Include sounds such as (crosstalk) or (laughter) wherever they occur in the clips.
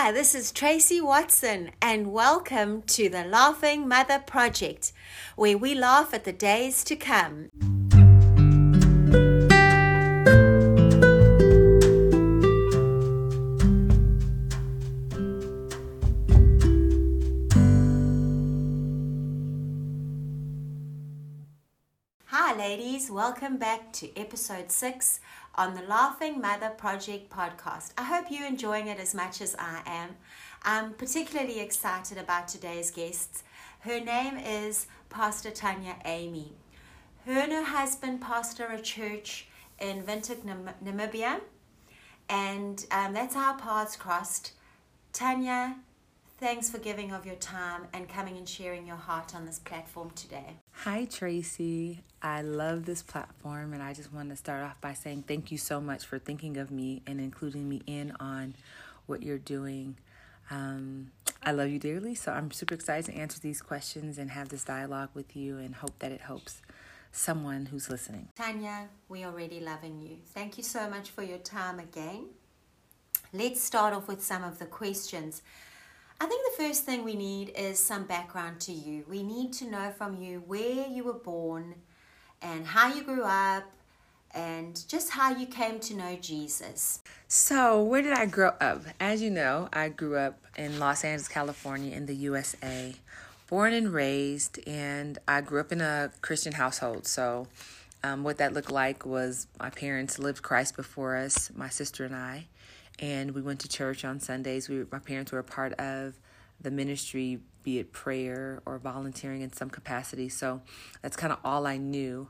Hi, this is Tracy Watson, and welcome to the Laughing Mother Project, where we laugh at the days to come. Welcome back to episode six on the Laughing Mother Project podcast. I hope you're enjoying it as much as I am. I'm particularly excited about today's guests. Her name is Pastor Tanya Amey. Her and her husband pastor a church in Windhoek, Nam- Namibia, and um, that's how our paths crossed. Tanya, thanks for giving of your time and coming and sharing your heart on this platform today. Hi, Tracy. I love this platform, and I just want to start off by saying thank you so much for thinking of me and including me in on what you're doing. Um, I love you dearly, so I'm super excited to answer these questions and have this dialogue with you and hope that it helps someone who's listening. Tanya, we already loving you. Thank you so much for your time again. Let's start off with some of the questions. I think the first thing we need is some background to you. We need to know from you where you were born and how you grew up and just how you came to know Jesus. So, where did I grow up? As you know, I grew up in Los Angeles, California, in the USA, born and raised, and I grew up in a Christian household. So, um, what that looked like was my parents lived Christ before us, my sister and I, and we went to church on Sundays. We, my parents were a part of the ministry, be it prayer or volunteering in some capacity. So that's kind of all I knew.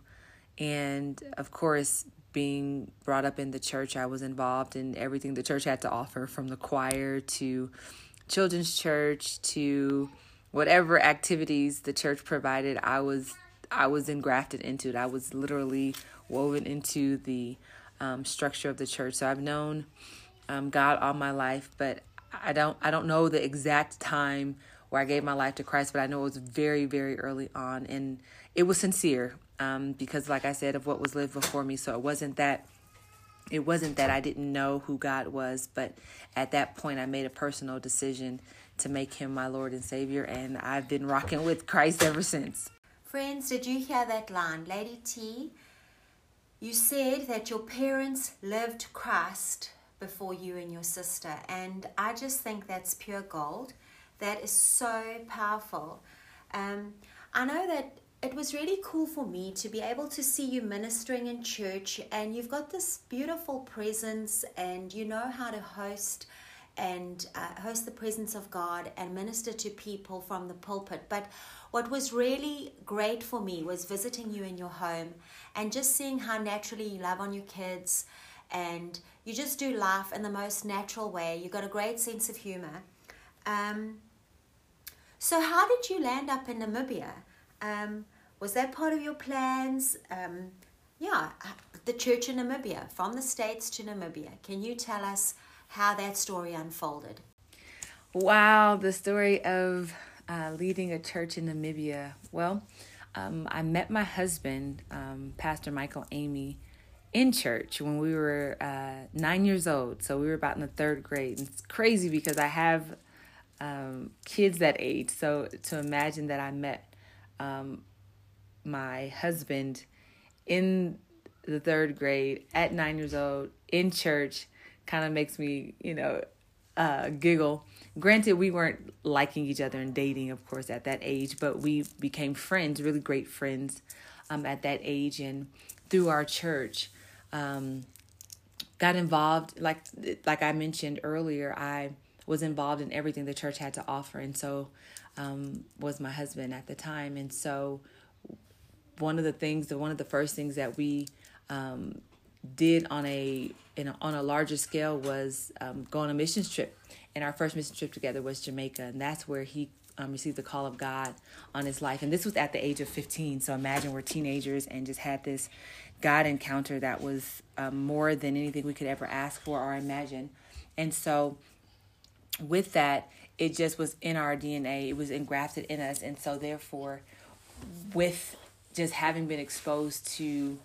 And of course, being brought up in the church, I was involved in everything the church had to offer from the choir to children's church to whatever activities the church provided. I was I was engrafted into it. I was literally woven into the um, structure of the church. So I've known um, God all my life, but I don't I don't know the exact time where I gave my life to Christ, but I know it was very very early on, and it was sincere um, because, like I said, of what was lived before me. So it wasn't that it wasn't that I didn't know who God was, but at that point I made a personal decision to make him my Lord and Savior, and I've been rocking with Christ ever since. Friends, did you hear that line? Lady T, you said that your parents lived Christ before you and your sister. And I just think that's pure gold. That is so powerful. Um, I know that it was really cool for me to be able to see you ministering in church, and you've got this beautiful presence, and you know how to host and uh, host the presence of God and minister to people from the pulpit. But what was really great for me was visiting you in your home and just seeing how naturally you love on your kids and you just do life in the most natural way. You've got a great sense of humor. Um, so, how did you land up in Namibia? Um, was that part of your plans? Um, yeah, the church in Namibia, from the States to Namibia. Can you tell us how that story unfolded? Wow, the story of uh, leading a church in Namibia. Well, um, I met my husband, um, Pastor Michael Amey, in church when we were uh, nine years old. So we were about in the third grade. And it's crazy because I have um, kids that age. So to imagine that I met um, my husband in the third grade at nine years old in church kind of makes me, you know, uh, giggle. Granted, we weren't liking each other and dating, of course, at that age, but we became friends, really great friends um, at that age. And through our church, um, got involved like like I mentioned earlier. I was involved in everything the church had to offer, and so um, was my husband at the time. And so one of the things, the one of the first things that we um, did on a, in a, on a larger scale was um, go on a missions trip. And our first mission trip together was Jamaica, and that's where he um, received the call of God on his life. And this was at the age of 15. So imagine we're teenagers and just had this God encounter that was um, more than anything we could ever ask for or imagine. And so, with that, it just was in our DNA, it was engrafted in us. And so, therefore, with just having been exposed to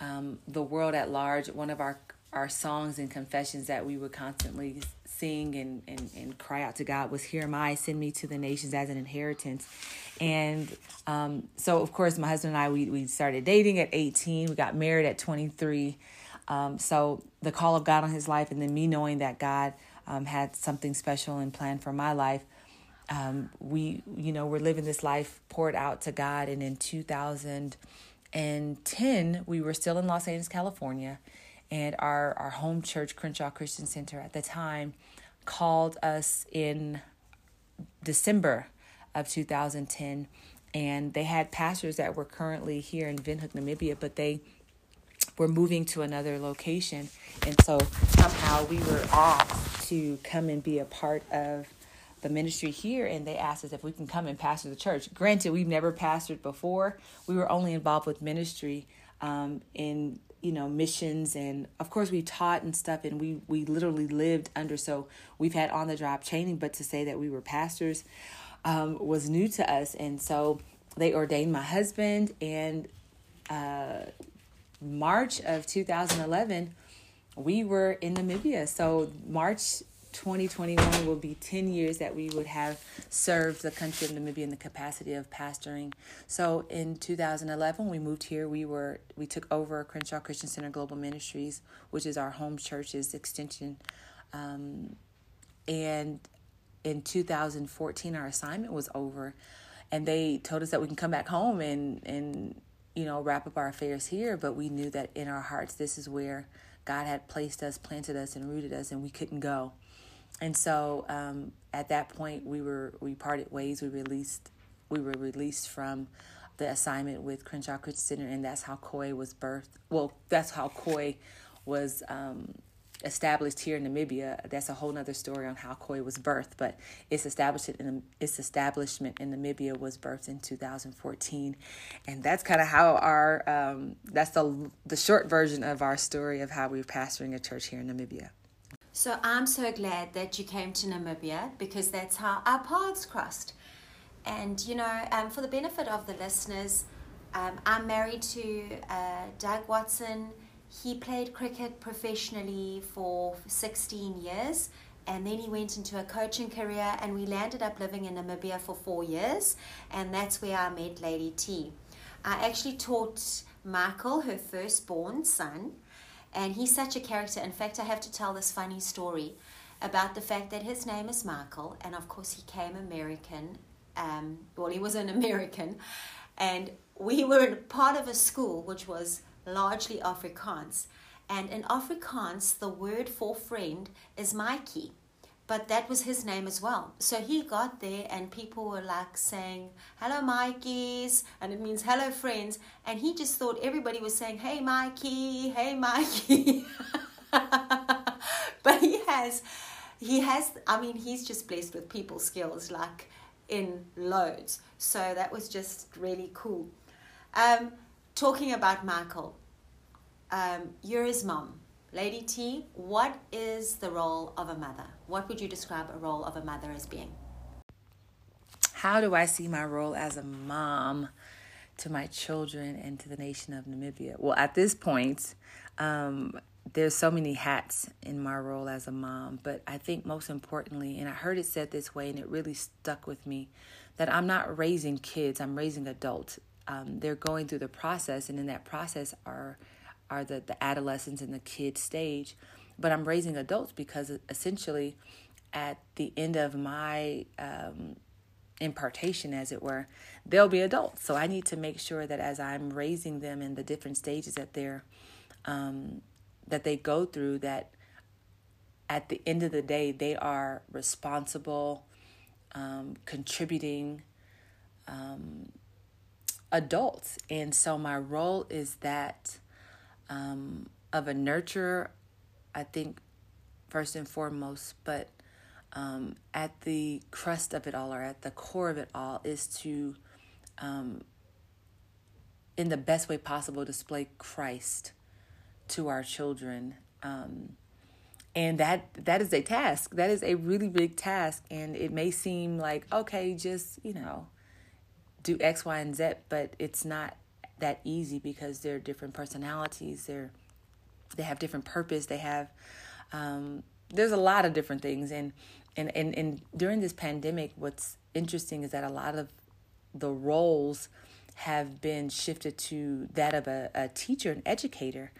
um, the world at large, one of our our songs and confessions that we would constantly sing and, and, and cry out to God was Here am I, send me to the nations as an inheritance. And um, so, of course, my husband and I, we, we started dating at 18, we got married at 23. Um, so, the call of God on his life, and then me knowing that God um, had something special and planned for my life. Um, we, you know, we're living this life poured out to God. And in 2010, we were still in Los Angeles, California and our, our home church, Crenshaw Christian Center, at the time called us in December of 2010. And they had pastors that were currently here in Windhoek, Namibia, but they were moving to another location. And so somehow we were asked to come and be a part of the ministry here and they asked us if we can come and pastor the church. Granted, we've never pastored before. We were only involved with ministry um, in you know missions and of course we taught and stuff and we we literally lived under so we've had on the job training but to say that we were pastors um, was new to us and so they ordained my husband and uh, march of 2011 we were in namibia so march 2021 will be 10 years that we would have served the country of Namibia in the capacity of pastoring. So in 2011, we moved here. We were we took over Crenshaw Christian Center Global Ministries, which is our home church's extension. Um, and in 2014, our assignment was over, and they told us that we can come back home and and you know wrap up our affairs here. But we knew that in our hearts, this is where God had placed us, planted us, and rooted us, and we couldn't go and so um, at that point we were we parted ways. We released we were released from the assignment with crenshaw christian center and that's how koi was birthed. Well that's how koi was um, established here in namibia. That's a whole nother story on how koi was birthed but its establishment in its establishment in namibia was birthed in 2014 and that's kind of how our um, that's the the short version of our story of how we we're pastoring a church here in namibia so I'm so glad that you came to Namibia because that's how our paths crossed. And you know, um, for the benefit of the listeners, um, I'm married to uh, Doug Watson. He played cricket professionally for 16 years and then he went into a coaching career and we landed up living in Namibia for four years and that's where I met Lady T. I actually taught Michael, her firstborn son, and he's such a character. In fact, I have to tell this funny story about the fact that his name is Michael, and of course, he came American. Um, well, he was an (laughs) American, and we were part of a school which was largely Afrikaans. And in Afrikaans, the word for friend is Mikey but that was his name as well. So he got there, and people were like saying, Hello, Mikeys, and it means hello, friends. And he just thought everybody was saying, Hey, Mikey, hey, (laughs) Mikey. but he has, he has, I mean, he's just blessed with people skills like in loads. So that was just really cool. Um, talking about Michael, um, you're his mom Lady T, what is the role of a mother? What would you describe a role of a mother as being? How do I see my role as a mom to my children and to the nation of Namibia? Well, at this point, um, there's so many hats in my role as a mom, but I think most importantly, and I heard it said this way and it really stuck with me, that I'm not raising kids, I'm raising adults. Um, they're going through the process, and in that process are are the, the adolescents and the kid stage, but I'm raising adults because essentially at the end of my um, impartation, as it were, they'll be adults. So I need to make sure that as I'm raising them in the different stages that they're um, that they go through, that at the end of the day they are responsible, um, contributing um, adults. And so my role is that um, of a nurturer, I think, first and foremost, but um, at the crust of it all or at the core of it all is to, um, in the best way possible, display Christ to our children. Um, and that that is a task. That is a really big task, and it may seem like okay, just you know, do X, Y, and Z, but it's not that easy because they're different personalities, they're they have different purpose. They have um, there's a lot of different things, and and and and during this pandemic, what's interesting is that a lot of the roles have been shifted to that of a, a teacher, an educator.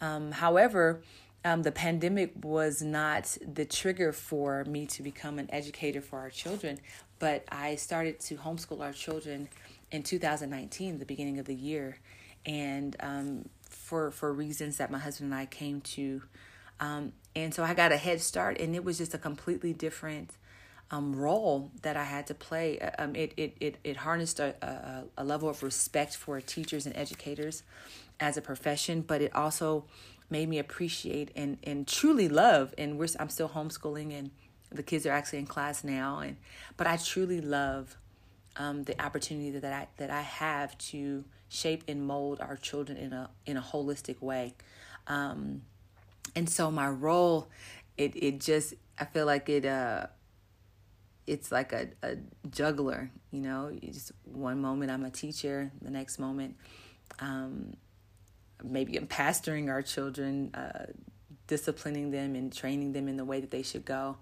Um, however, um, the pandemic was not the trigger for me to become an educator for our children, but I started to homeschool our children in 2019, the beginning of the year, and um, for for reasons that my husband and I came to, um, and so I got a head start, and it was just a completely different um, role that I had to play. Uh, um, it, it, it, it harnessed a, a, a level of respect for teachers and educators as a profession, but it also made me appreciate and, and truly love. And we're, I'm still homeschooling, and the kids are actually in class now. And but I truly love um, the opportunity that I that I have to shape and mold our children in a in a holistic way. Um, and so my role, it it just I feel like it uh it's like a, a juggler, you know. You just one moment I'm a teacher, the next moment, um, maybe I'm pastoring our children, uh, disciplining them and training them in the way that they should go.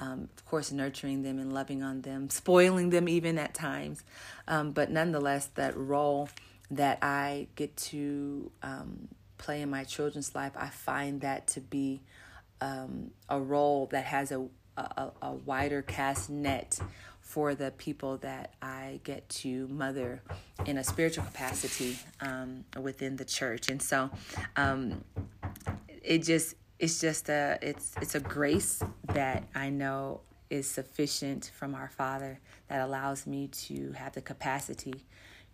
Um, of course, nurturing them and loving on them, spoiling them even at times. Um, but nonetheless, that role that I get to um, play in my children's life, I find that to be um, a role that has a a, a wider cast net for the people that I get to mother in a spiritual capacity um, within the church. And so um, it just it's just a it's it's a grace that I know is sufficient from our Father that allows me to have the capacity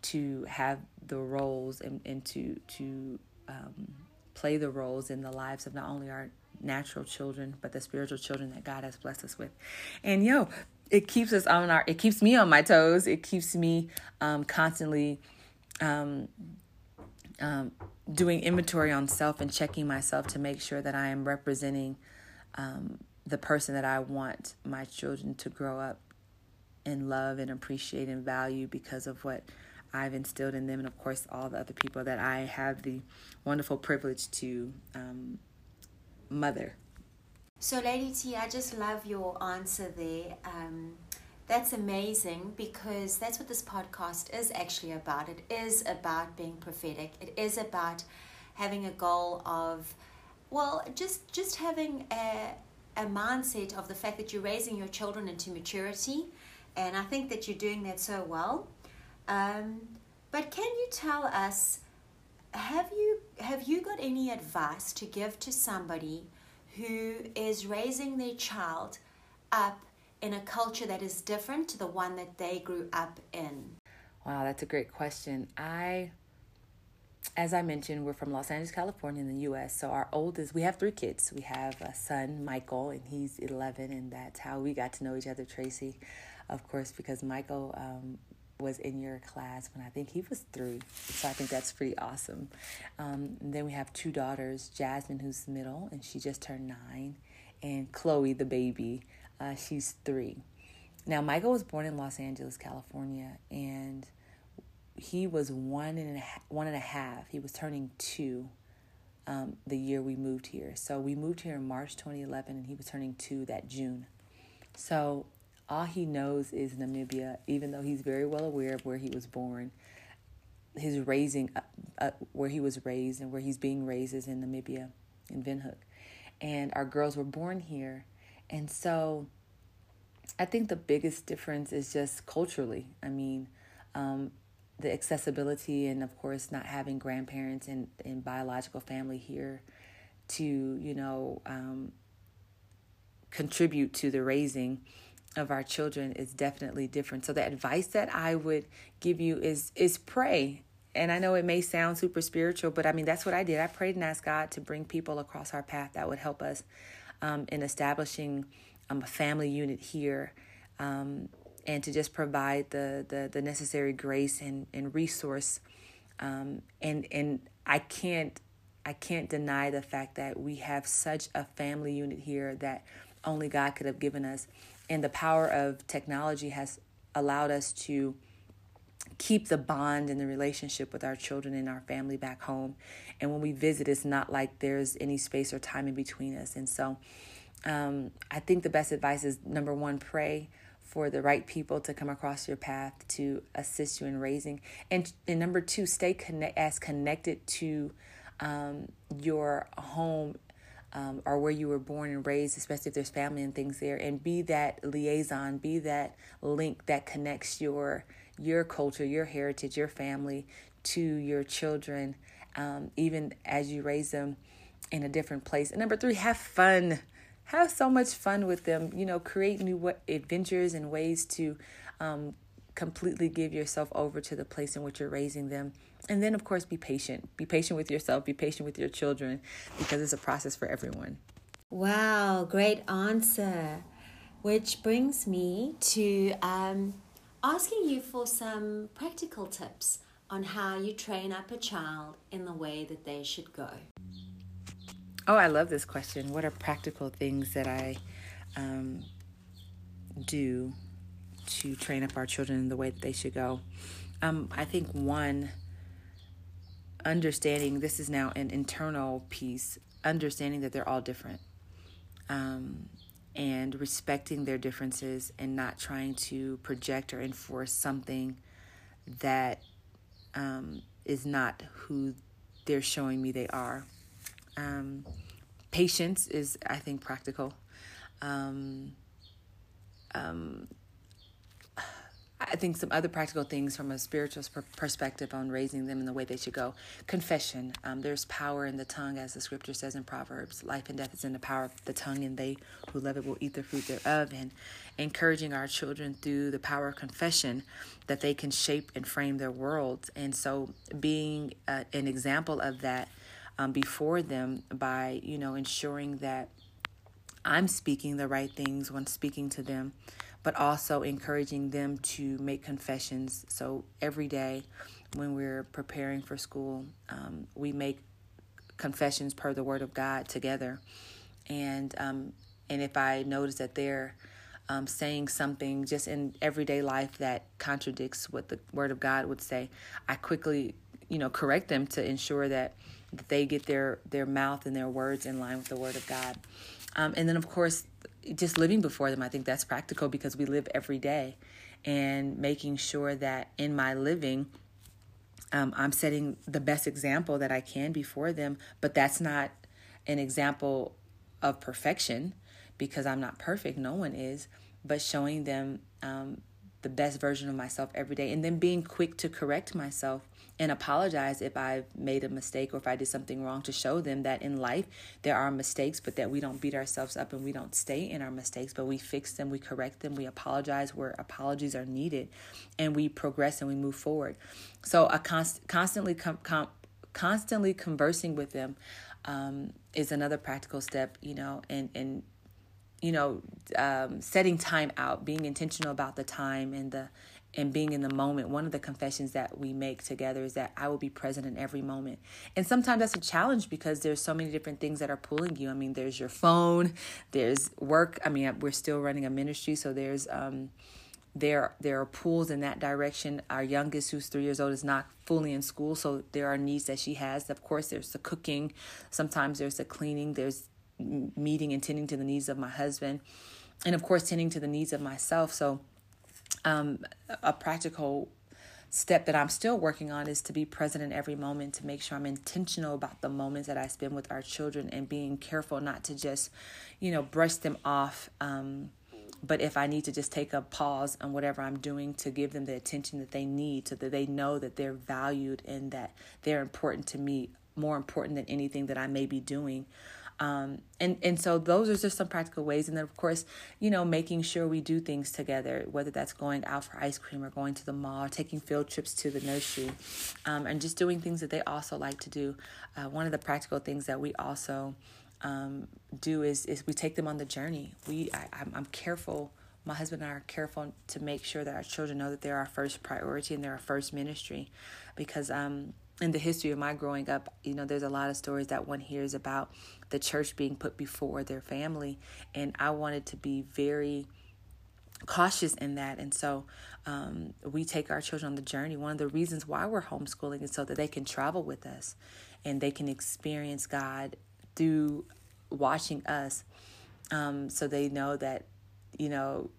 to have the roles and, and to to um, play the roles in the lives of not only our natural children, but the spiritual children that God has blessed us with. And yo, it keeps us on our, it keeps me on my toes. It keeps me um, constantly um, um, doing inventory on self and checking myself to make sure that I am representing um, the person that I want my children to grow up and love and appreciate and value because of what I've instilled in them, and of course, all the other people that I have the wonderful privilege to um, mother. So, Lady T, I just love your answer there. Um, that's amazing because that's what this podcast is actually about. It is about being prophetic. It is about having a goal of, well, just just having a a mindset of the fact that you're raising your children into maturity, and I think that you're doing that so well. Um, but can you tell us? have you have you got any advice to give to somebody who is raising their child up in a culture that is different to the one that they grew up in? Wow, that's a great question. I as I mentioned, we're from Los Angeles, California, in the U.S. So our oldest, we have three kids. We have a son, Michael, and he's 11, and that's how we got to know each other, Tracy. Of course, because Michael um, was in your class when I think he was three. So I think that's pretty awesome. Um, then we have two daughters Jasmine, who's middle, and she just turned nine, and Chloe, the baby, uh, she's three. Now, Michael was born in Los Angeles, California, and he was one and one and a half. He was turning two um, the year we moved here. So we moved here in March 2011, and he was turning two that June. So all he knows is Namibia, even though he's very well aware of where he was born. His raising, uh, uh, where he was raised and where he's being raised is in Namibia, in Windhoek. And our girls were born here. And so I think the biggest difference is just culturally. I mean, um, the accessibility and, of course, not having grandparents and, and biological family here to, you know, um, contribute to the raising of our children is definitely different. So the advice that I would give you is is pray. And I know it may sound super spiritual, but I mean that's what I did. I prayed and asked God to bring people across our path that would help us um, in establishing um, a family unit here, um, and to just provide the the, the necessary grace and and resource. Um, and and I can't I can't deny the fact that we have such a family unit here that only God could have given us and the power of technology has allowed us to keep the bond and the relationship with our children and our family back home. And when we visit, it's not like there's any space or time in between us. And so um, I think the best advice is number one, pray for the right people to come across your path to assist you in raising. And, and number two, stay connect as connected to um, your home um, or where you were born and raised, especially if there's family and things there, and be that liaison, be that link that connects your your culture, your heritage, your family to your children, um, even as you raise them in a different place. And number three, have fun. Have so much fun with them. You know, create new adventures and ways to um, completely give yourself over to the place in which you're raising them. And then, of course, be patient. Be patient with yourself, be patient with your children because it's a process for everyone. Wow, great answer. Which brings me to um, asking you for some practical tips on how you train up a child in the way that they should go. Oh, I love this question. What are practical things that I um, do to train up our children in the way that they should go? Um, I think one, understanding this is now an internal piece, understanding that they're all different. Um, and respecting their differences and not trying to project or enforce something that um, is not who they're showing me they are. Um, patience is, I think, practical. Um, um I think some other practical things from a spiritual perspective on raising them in the way they should go. Confession. Um, there's power in the tongue, as the scripture says in Proverbs. Life and death is in the power of the tongue, and they who love it will eat the fruit thereof. And encouraging our children through the power of confession that they can shape and frame their worlds. And so, being uh, an example of that um, before them by, you know, ensuring that I'm speaking the right things when speaking to them but also encouraging them to make confessions. So every day when we're preparing for school, um, we make confessions per the Word of God together. And um, and if I notice that they're um, saying something just in everyday life that contradicts what the Word of God would say, I quickly you know correct them to ensure that, that they get their their mouth and their words in line with the Word of God. Um, and then of course just living before them, I think that's practical because we live every day and making sure that in my living, um, I'm setting the best example that I can before them. But that's not an example of perfection because I'm not perfect. No one is. But showing them um, the best version of myself every day and then being quick to correct myself and apologize if I've made a mistake or if I did something wrong to show them that in life there are mistakes, but that we don't beat ourselves up and we don't stay in our mistakes, but we fix them, we correct them, we apologize where apologies are needed, and we progress and we move forward. So a const- constantly com- com- constantly conversing with them um, is another practical step, you know, and and you know um, setting time out, being intentional about the time and the and being in the moment. One of the confessions that we make together is that I will be present in every moment. And sometimes that's a challenge because there's so many different things that are pulling you. I mean, there's your phone, there's work. I mean, we're still running a ministry, so there's um there there are pulls in that direction. Our youngest, who's three years old, is not fully in school, so there are needs that she has. Of course, there's the cooking. Sometimes there's the cleaning. There's meeting and tending to the needs of my husband, and of course, tending to the needs of myself. So um, a practical step that I'm still working on is to be present in every moment to make sure I'm intentional about the moments that I spend with our children and being careful not to just, you know, brush them off. Um, but if I need to just take a pause on whatever I'm doing to give them the attention that they need so that they know that they're valued and that they're important to me, more important than anything that I may be doing. Um, and and so those are just some practical ways. And then of course you know making sure we do things together whether that's going out for ice cream or going to the mall taking field trips to the nursery um, and just doing things that they also like to do. Uh, one of the practical things that we also um, do is is we take them on the journey. We I, I'm, I'm careful my husband and I are careful to make sure that our children know that they're our first priority and they're our first ministry because um in the history of my growing up, you know, there's a lot of stories that one hears about the church being put before their family. And I wanted to be very cautious in that. And so um, we take our children on the journey. One of the reasons why we're homeschooling is so that they can travel with us and they can experience God through watching us. Um, so they know that, you know,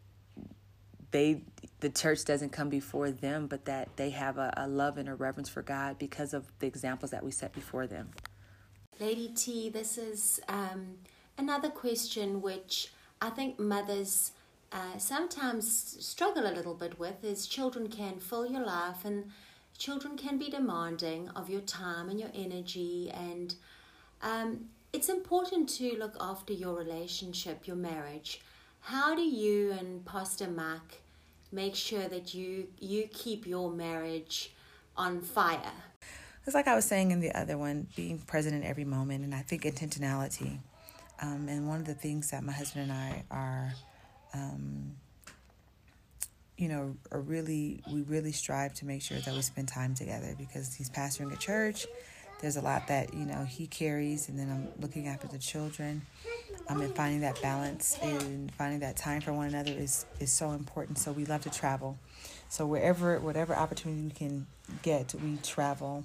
they the church doesn't come before them, but that they have a, a love and a reverence for God because of the examples that we set before them. Lady T, this is um, another question which I think mothers uh, sometimes struggle a little bit with is children can fill your life and children can be demanding of your time and your energy and um, it's important to look after your relationship your marriage how do you and pastor mark make sure that you you keep your marriage on fire it's like i was saying in the other one being present in every moment and i think intentionality um, and one of the things that my husband and i are um, you know, are really we really strive to make sure that we spend time together because he's pastoring a church. There's a lot that you know he carries, and then I'm looking after the children. Um, and finding that balance and finding that time for one another is is so important. So we love to travel. So wherever, whatever opportunity we can get, we travel.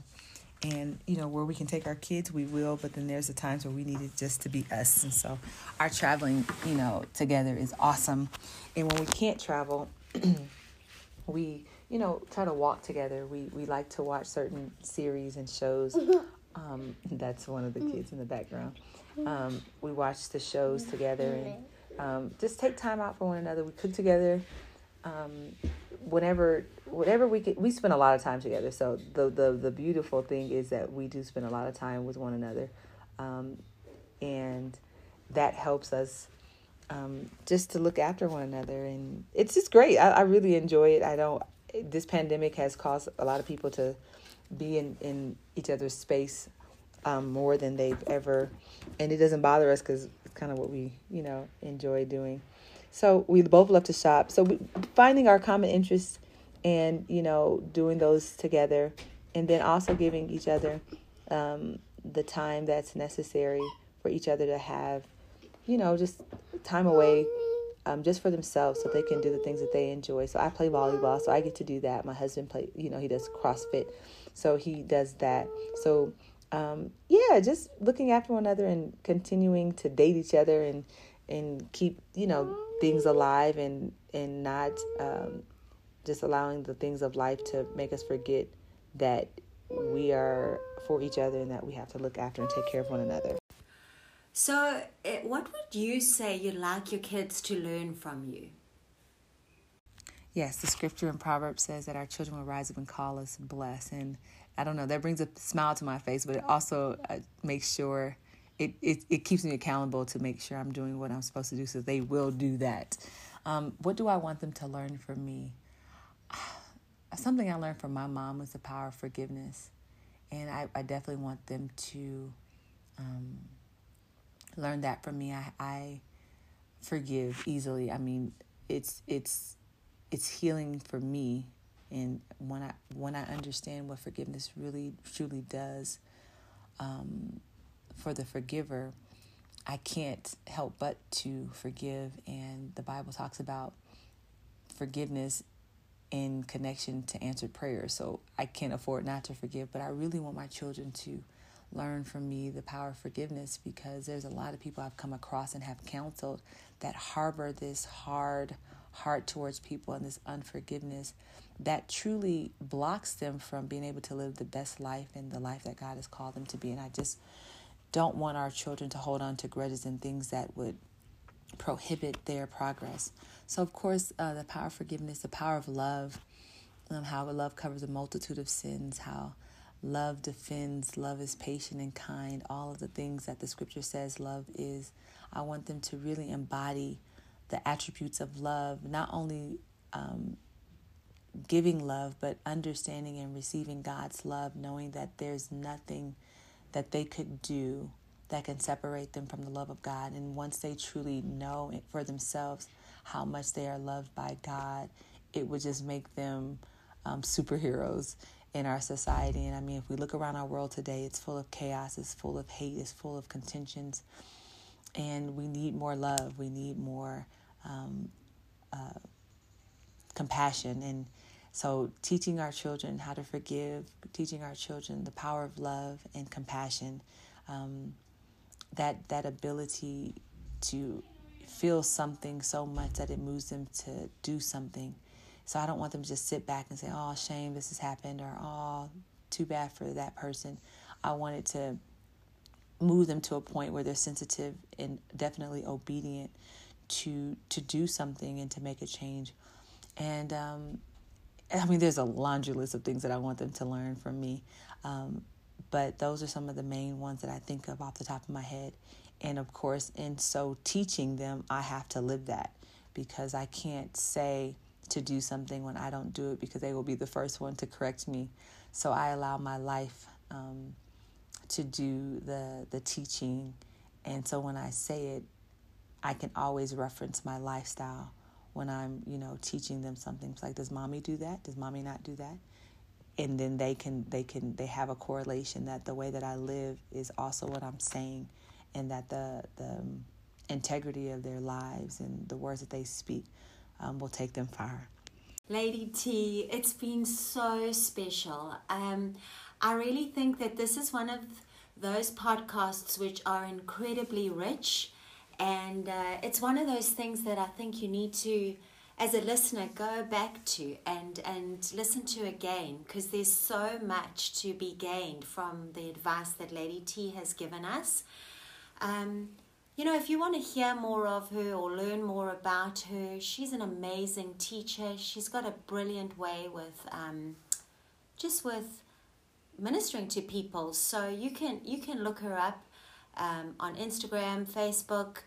And you know where we can take our kids, we will. But then there's the times where we need it just to be us. And so our traveling, you know, together is awesome. And when we can't travel, (clears throat) we you know try to walk together. We we like to watch certain series and shows. Um, (laughs) that's one of the kids in the background. Um, we watch the shows together and um, just take time out for one another. We cook together. Um, whenever whatever we could we spend a lot of time together. So the, the the beautiful thing is that we do spend a lot of time with one another. Um, and that helps us um, just to look after one another. And it's just great. I, I really enjoy it. I don't, this pandemic has caused a lot of people to be in, in each other's space um, more than they've ever, and it doesn't bother us because it's kind of what we, you know, enjoy doing. So we both love to shop. So we, finding our common interests and, you know, doing those together and then also giving each other um, the time that's necessary for each other to have you know, just time away um, just for themselves so they can do the things that they enjoy. So I play volleyball, so I get to do that. My husband play, you know, he does CrossFit, so he does that. So um, yeah, just looking after one another and continuing to date each other and and keep you know things alive and and not um, just allowing the things of life to make us forget that we are for each other and that we have to look after and take care of one another. So, eh, what would you say you'd like your kids to learn from you? Yes, the scripture in Proverbs says that our children will rise up and call us blessed. And I don't know, that brings a smile to my face, but it also uh, makes sure it, it, it keeps me accountable to make sure I'm doing what I'm supposed to do so they will do that. Um, what do I want them to learn from me? (sighs) Something I learned from my mom was the power of forgiveness. And I, I definitely want them to. Um, learned that from me. I, I forgive easily. I mean, it's it's it's healing for me, and when I when I understand what forgiveness really truly does um, for the forgiver, I can't help but to forgive. And the Bible talks about forgiveness in connection to answered prayers. So I can't afford not to forgive, but I really want my children to learn from me the power of forgiveness because there's a lot of people I've come across and have counseled that harbor this hard heart towards people and this unforgiveness that truly blocks them from being able to live the best life and the life that God has called them to be. And I just don't want our children to hold on to grudges and things that would prohibit their progress. So, of course, uh, the power of forgiveness, the power of love, um, how love covers a multitude of sins, how Love defends, love is patient and kind, all of the things that the scripture says love is. I want them to really embody the attributes of love, not only um, giving love, but understanding and receiving God's love, knowing that there's nothing that they could do that can separate them from the love of God. And once they truly know for themselves how much they are loved by God, it would just make them um, superheroes in our society. And I mean, if we look around our world today, it's full of chaos, it's full of hate, it's full of contentions. And we need more love. We need more um, uh, compassion and so teaching our children how to forgive teaching our children the power of love and compassion um, that that ability to feel something so much that it moves them to do something so i don't want them to just sit back and say oh shame this has happened or oh too bad for that person i wanted to move them to a point where they're sensitive and definitely obedient to to do something and to make a change. And um, I mean, there's a laundry list of things that I want them to learn from me, um, but those are some of the main ones that I think of off the top of my head. And of course, in so teaching them, I have to live that because I can't say to do something when I don't do it because they will be the first one to correct me. So I allow my life um, to do the the teaching, and so when I say it, I can always reference my lifestyle when I'm you know teaching them something. It's like, does mommy do that? Does mommy not do that? And then they can they can they have a correlation that the way that I live is also what I'm saying, and that the the integrity of their lives and the words that they speak um, will take them far. Lady T, it's been so special. Um, I really think that this is one of those podcasts which are incredibly rich. And uh, it's one of those things that I think you need to, as a listener, go back to and, and listen to again because there's so much to be gained from the advice that Lady T has given us. Um, you know, if you want to hear more of her or learn more about her, she's an amazing teacher. She's got a brilliant way with um, just with ministering to people. So you can you can look her up um, on Instagram, Facebook.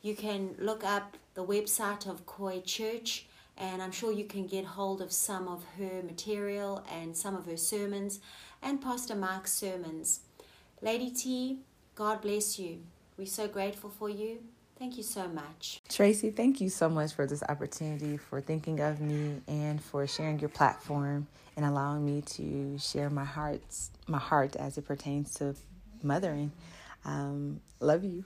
You can look up the website of Koi Church, and I'm sure you can get hold of some of her material and some of her sermons and Pastor Mark's sermons. Lady T, God bless you. We're so grateful for you. Thank you so much. Tracy, thank you so much for this opportunity, for thinking of me, and for sharing your platform and allowing me to share my heart's my heart as it pertains to mothering. Um, love you.